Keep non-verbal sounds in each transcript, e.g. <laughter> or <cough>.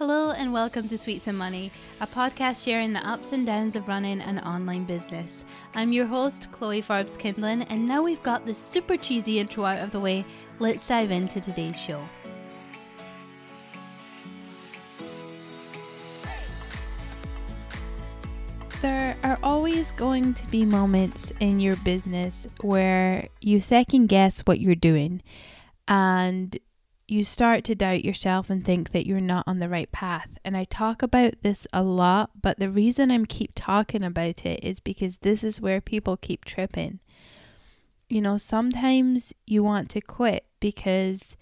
Hello and welcome to Sweets and Money, a podcast sharing the ups and downs of running an online business. I'm your host, Chloe Forbes Kindlin, and now we've got the super cheesy intro out of the way, let's dive into today's show. There are always going to be moments in your business where you second guess what you're doing and you start to doubt yourself and think that you're not on the right path. And I talk about this a lot, but the reason I'm keep talking about it is because this is where people keep tripping. You know, sometimes you want to quit because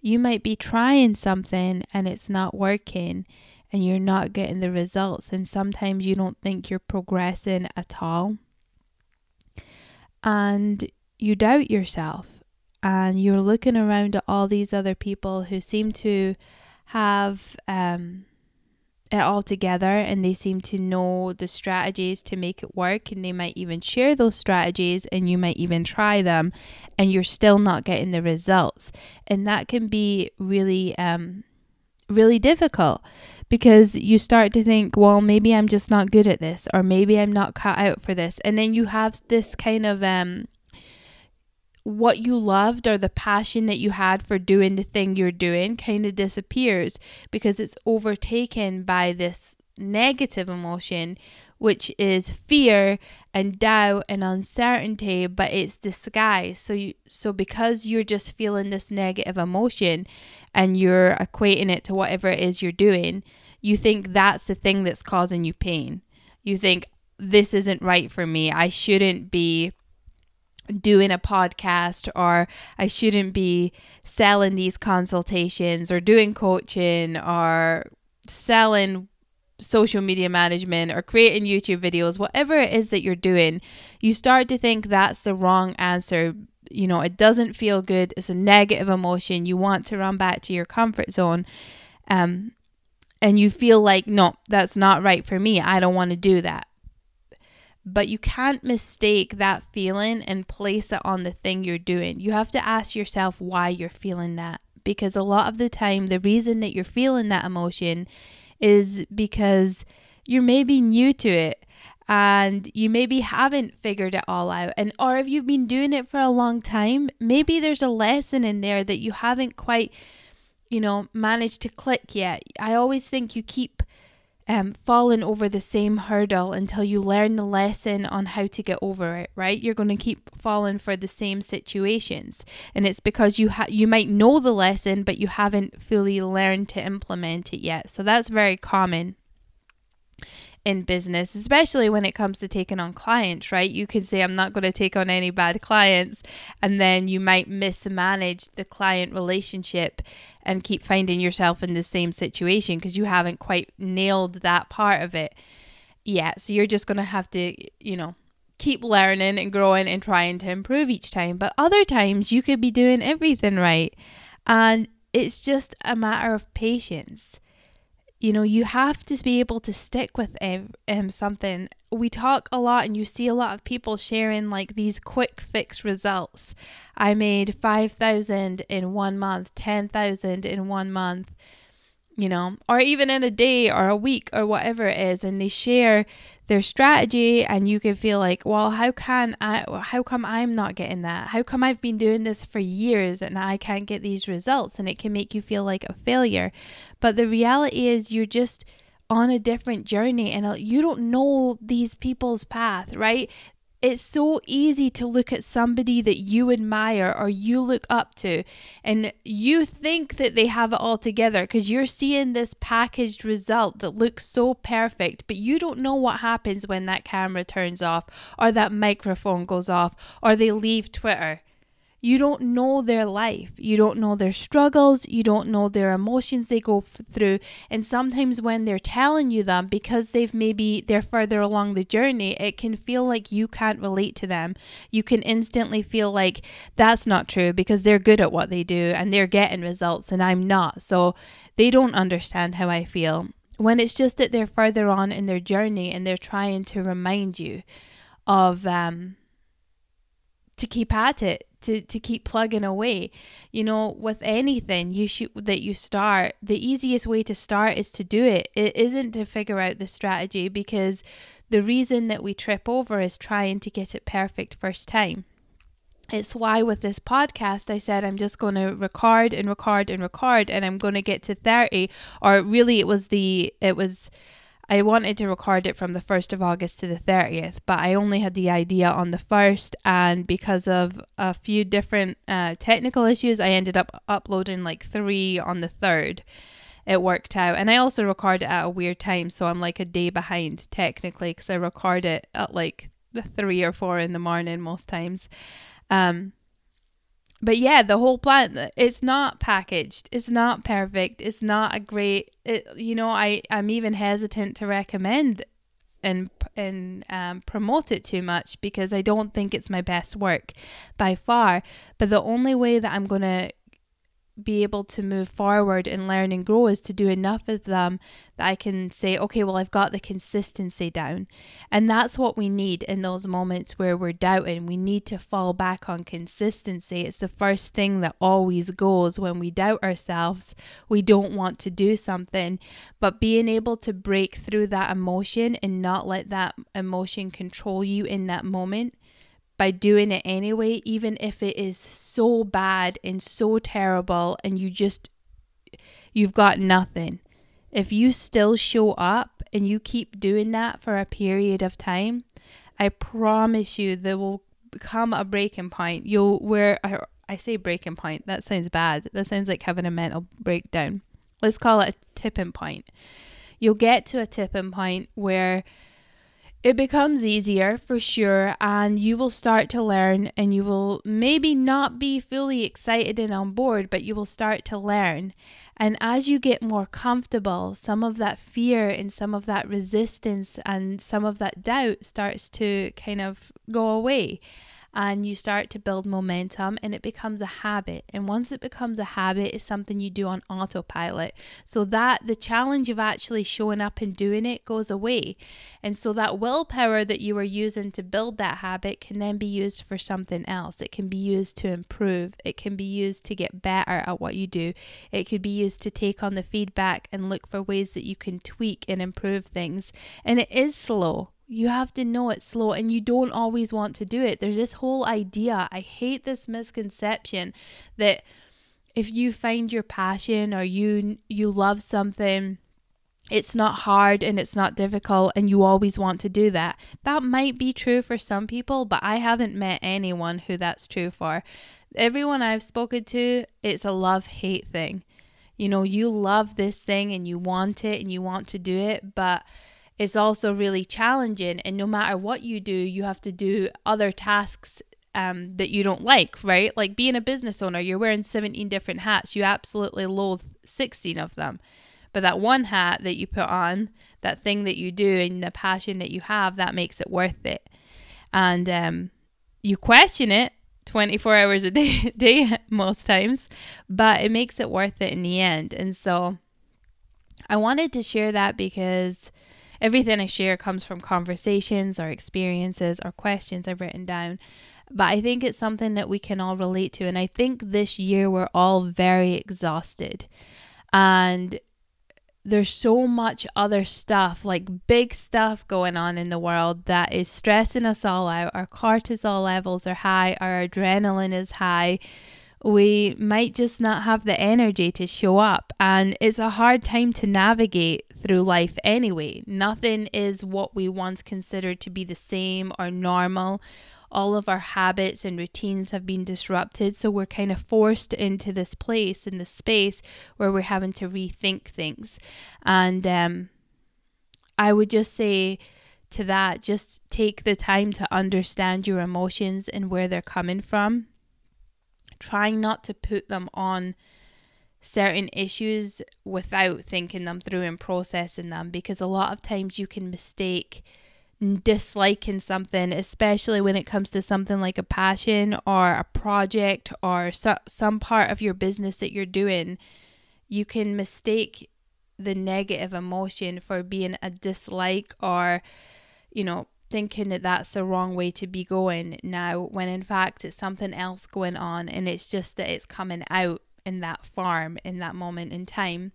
you might be trying something and it's not working and you're not getting the results and sometimes you don't think you're progressing at all. And you doubt yourself and you're looking around at all these other people who seem to have um, it all together and they seem to know the strategies to make it work and they might even share those strategies and you might even try them and you're still not getting the results. And that can be really um really difficult because you start to think well maybe I'm just not good at this or maybe I'm not cut out for this. And then you have this kind of um what you loved or the passion that you had for doing the thing you're doing kind of disappears because it's overtaken by this negative emotion, which is fear and doubt and uncertainty, but it's disguised. So you so because you're just feeling this negative emotion and you're equating it to whatever it is you're doing, you think that's the thing that's causing you pain. You think this isn't right for me. I shouldn't be doing a podcast or I shouldn't be selling these consultations or doing coaching or selling social media management or creating YouTube videos, whatever it is that you're doing, you start to think that's the wrong answer. You know, it doesn't feel good. It's a negative emotion. You want to run back to your comfort zone. Um, and you feel like, no, that's not right for me. I don't want to do that. But you can't mistake that feeling and place it on the thing you're doing. You have to ask yourself why you're feeling that. Because a lot of the time, the reason that you're feeling that emotion is because you're maybe new to it and you maybe haven't figured it all out and or if you've been doing it for a long time maybe there's a lesson in there that you haven't quite you know managed to click yet i always think you keep um, falling over the same hurdle until you learn the lesson on how to get over it, right? You're going to keep falling for the same situations. And it's because you ha- you might know the lesson, but you haven't fully learned to implement it yet. So that's very common in business, especially when it comes to taking on clients, right? You can say, I'm not going to take on any bad clients, and then you might mismanage the client relationship and keep finding yourself in the same situation because you haven't quite nailed that part of it yet. So you're just going to have to, you know, keep learning and growing and trying to improve each time. But other times you could be doing everything right. And it's just a matter of patience you know you have to be able to stick with um, something. We talk a lot and you see a lot of people sharing like these quick fix results. I made 5000 in one month 10000 in one month you know, or even in a day or a week or whatever it is, and they share their strategy, and you can feel like, well, how can I, how come I'm not getting that? How come I've been doing this for years and I can't get these results? And it can make you feel like a failure. But the reality is, you're just on a different journey and uh, you don't know these people's path, right? It's so easy to look at somebody that you admire or you look up to and you think that they have it all together because you're seeing this packaged result that looks so perfect, but you don't know what happens when that camera turns off or that microphone goes off or they leave Twitter. You don't know their life. You don't know their struggles. You don't know their emotions they go f- through. And sometimes when they're telling you them, because they've maybe they're further along the journey, it can feel like you can't relate to them. You can instantly feel like that's not true because they're good at what they do and they're getting results and I'm not. So they don't understand how I feel. When it's just that they're further on in their journey and they're trying to remind you of um to keep at it to, to keep plugging away. You know, with anything you should that you start, the easiest way to start is to do it. It isn't to figure out the strategy because the reason that we trip over is trying to get it perfect first time. It's why with this podcast, I said I'm just going to record and record and record, and I'm going to get to 30. Or really, it was the, it was, I wanted to record it from the 1st of August to the 30th, but I only had the idea on the 1st. And because of a few different uh, technical issues, I ended up uploading like three on the 3rd. It worked out. And I also record it at a weird time. So I'm like a day behind technically because I record it at like the three or four in the morning most times. Um, but yeah, the whole plan it's not packaged. It's not perfect. It's not a great it, you know, I I'm even hesitant to recommend and and um, promote it too much because I don't think it's my best work by far. But the only way that I'm to be able to move forward and learn and grow is to do enough of them that I can say, okay, well, I've got the consistency down. And that's what we need in those moments where we're doubting. We need to fall back on consistency. It's the first thing that always goes when we doubt ourselves. We don't want to do something, but being able to break through that emotion and not let that emotion control you in that moment by doing it anyway, even if it is so bad and so terrible and you just, you've got nothing. If you still show up and you keep doing that for a period of time, I promise you there will come a breaking point. You'll, where, I say breaking point, that sounds bad. That sounds like having a mental breakdown. Let's call it a tipping point. You'll get to a tipping point where it becomes easier for sure, and you will start to learn, and you will maybe not be fully excited and on board, but you will start to learn. And as you get more comfortable, some of that fear and some of that resistance and some of that doubt starts to kind of go away and you start to build momentum and it becomes a habit. And once it becomes a habit, it's something you do on autopilot. So that the challenge of actually showing up and doing it goes away. And so that willpower that you were using to build that habit can then be used for something else. It can be used to improve, it can be used to get better at what you do, it could be used to take on the feedback and look for ways that you can tweak and improve things. And it is slow you have to know it's slow and you don't always want to do it. There's this whole idea. I hate this misconception that if you find your passion or you you love something it's not hard and it's not difficult and you always want to do that. That might be true for some people, but I haven't met anyone who that's true for. Everyone I've spoken to, it's a love hate thing. You know, you love this thing and you want it and you want to do it, but it's also really challenging. And no matter what you do, you have to do other tasks um, that you don't like, right? Like being a business owner, you're wearing 17 different hats. You absolutely loathe 16 of them. But that one hat that you put on, that thing that you do, and the passion that you have, that makes it worth it. And um, you question it 24 hours a day, <laughs> day most times, but it makes it worth it in the end. And so I wanted to share that because everything I share comes from conversations or experiences or questions I've written down. But I think it's something that we can all relate to. And I think this year we're all very exhausted. And there's so much other stuff, like big stuff going on in the world that is stressing us all out. Our cortisol levels are high, our adrenaline is high we might just not have the energy to show up. And it's a hard time to navigate through life anyway. Nothing is what we once considered to be the same or normal. All of our habits and routines have been disrupted. So we're kind of forced into this place, in this space where we're having to rethink things. And um, I would just say, to that, just take the time to understand your emotions and where they're coming from trying not to put them on certain issues without thinking them through and processing them because a lot of times you can mistake disliking something especially when it comes to something like a passion or a project or so, some part of your business that you're doing. You can mistake the negative emotion for being a dislike or you know thinking that that's the wrong way to be going now when in fact it's something else going on and it's just that it's coming out in that farm in that moment in time.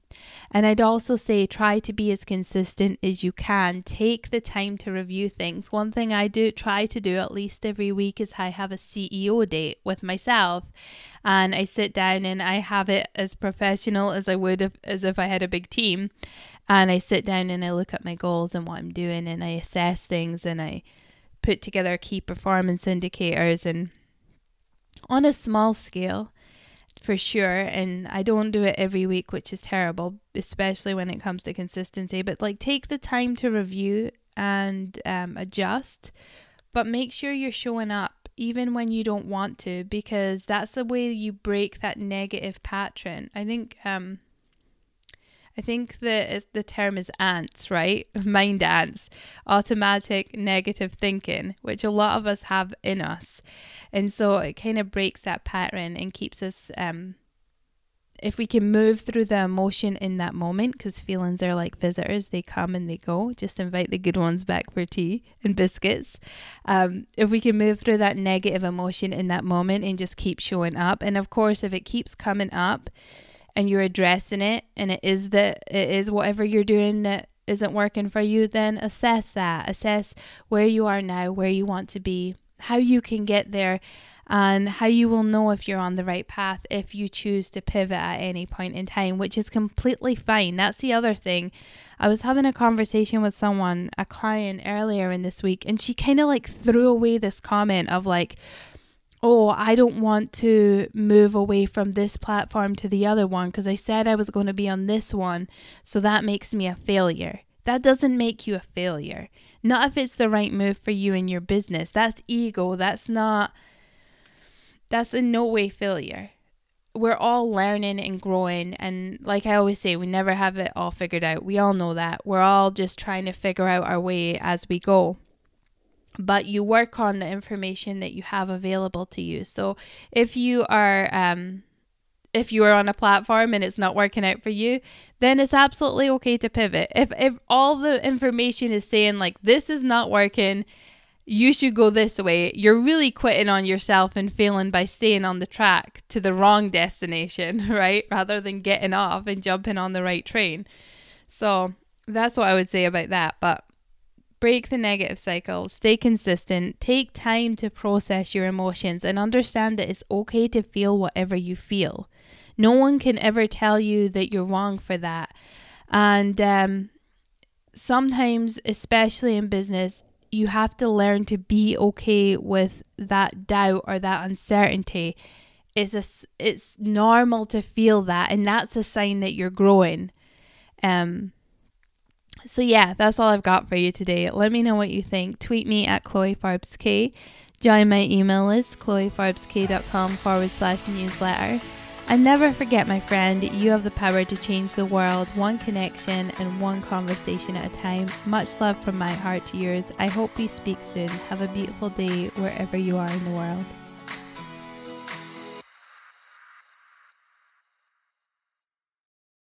And I'd also say try to be as consistent as you can. Take the time to review things. One thing I do try to do at least every week is I have a CEO date with myself and I sit down and I have it as professional as I would if, as if I had a big team. And I sit down and I look at my goals and what I'm doing and I assess things and I put together key performance indicators and on a small scale for sure. And I don't do it every week, which is terrible, especially when it comes to consistency. But like, take the time to review and um, adjust, but make sure you're showing up even when you don't want to, because that's the way you break that negative pattern. I think um, I think the the term is ants, right? <laughs> Mind ants, automatic negative thinking, which a lot of us have in us, and so it kind of breaks that pattern and keeps us. Um, if we can move through the emotion in that moment, because feelings are like visitors, they come and they go. Just invite the good ones back for tea and biscuits. Um, if we can move through that negative emotion in that moment and just keep showing up, and of course, if it keeps coming up and you're addressing it and it is that it is whatever you're doing that isn't working for you, then assess that. Assess where you are now, where you want to be, how you can get there, and how you will know if you're on the right path if you choose to pivot at any point in time, which is completely fine. That's the other thing. I was having a conversation with someone, a client earlier in this week, and she kind of like threw away this comment of like, oh, I don't want to move away from this platform to the other one because I said I was going to be on this one. So that makes me a failure. That doesn't make you a failure. Not if it's the right move for you and your business. That's ego. That's not, that's in no way failure. We're all learning and growing. And like I always say, we never have it all figured out. We all know that. We're all just trying to figure out our way as we go but you work on the information that you have available to you. So if you are um, if you are on a platform and it's not working out for you, then it's absolutely okay to pivot. If if all the information is saying like this is not working, you should go this way, you're really quitting on yourself and failing by staying on the track to the wrong destination, <laughs> right? Rather than getting off and jumping on the right train. So that's what I would say about that. But break the negative cycle, stay consistent, take time to process your emotions, and understand that it's okay to feel whatever you feel. No one can ever tell you that you're wrong for that. And um, sometimes, especially in business, you have to learn to be okay with that doubt or that uncertainty. It's a, it's normal to feel that, and that's a sign that you're growing. Um, so yeah, that's all I've got for you today. Let me know what you think. Tweet me at Chloe Forbes K. Join my email list, chloeforbesk.com forward slash newsletter. And never forget, my friend, you have the power to change the world one connection and one conversation at a time. Much love from my heart to yours. I hope we speak soon. Have a beautiful day wherever you are in the world.